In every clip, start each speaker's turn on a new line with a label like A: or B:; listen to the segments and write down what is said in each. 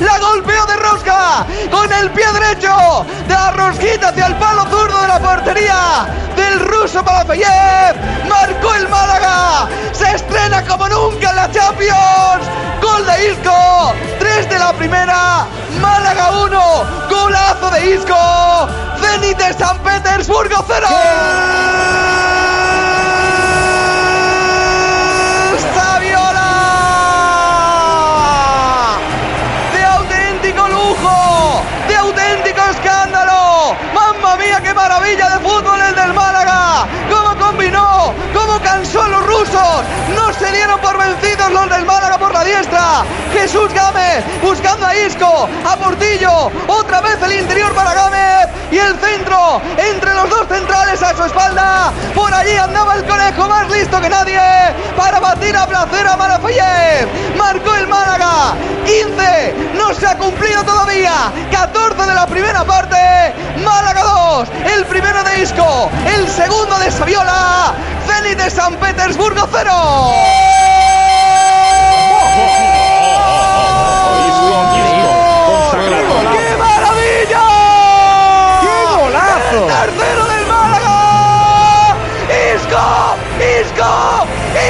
A: La golpeó de rosca con el pie derecho de la rosquita hacia el palo zurdo de la portería del ruso Palafeyev. Marcó el Málaga. Se estrena como nunca en la Champions. Gol de Isco. 3 de la primera. Málaga 1. Golazo de Isco. Zenit de San Petersburgo 0. Mamma mía, qué maravilla de fútbol el del Málaga. Cómo combinó. Cómo cansó a los rusos. No se dieron por vencidos los del Málaga por la diestra. Jesús Gámez buscando a Isco. A Portillo. Otra vez el interior para Gámez. Y el centro entre los dos centrales a su espalda. Por allí andaba el conejo más listo que nadie. Para batir a placer a Malafayev. Marcó el Málaga. 15. No se ha cumplido todavía. 14 de la primera parte. 2. El segundo de Saviola. Zenit de San Petersburgo 0. ¡Qué maravilla!
B: ¡Qué golazo!
A: ¡Tercero del Málaga! ¡Isco! ¡Isco!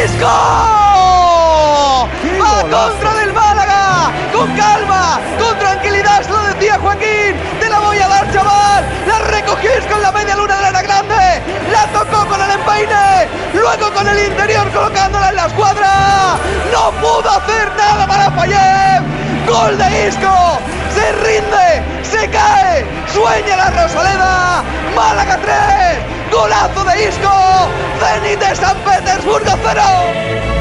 A: ¡Isco!
B: ¡Qué
A: ¡A con el interior colocándola en la escuadra! ¡No pudo hacer nada para Fayev! ¡Gol de Isco! ¡Se rinde! ¡Se cae! ¡Sueña la Rosaleda! ¡Málaga 3! ¡Golazo de Isco! ¡Zenit de San Petersburgo 0!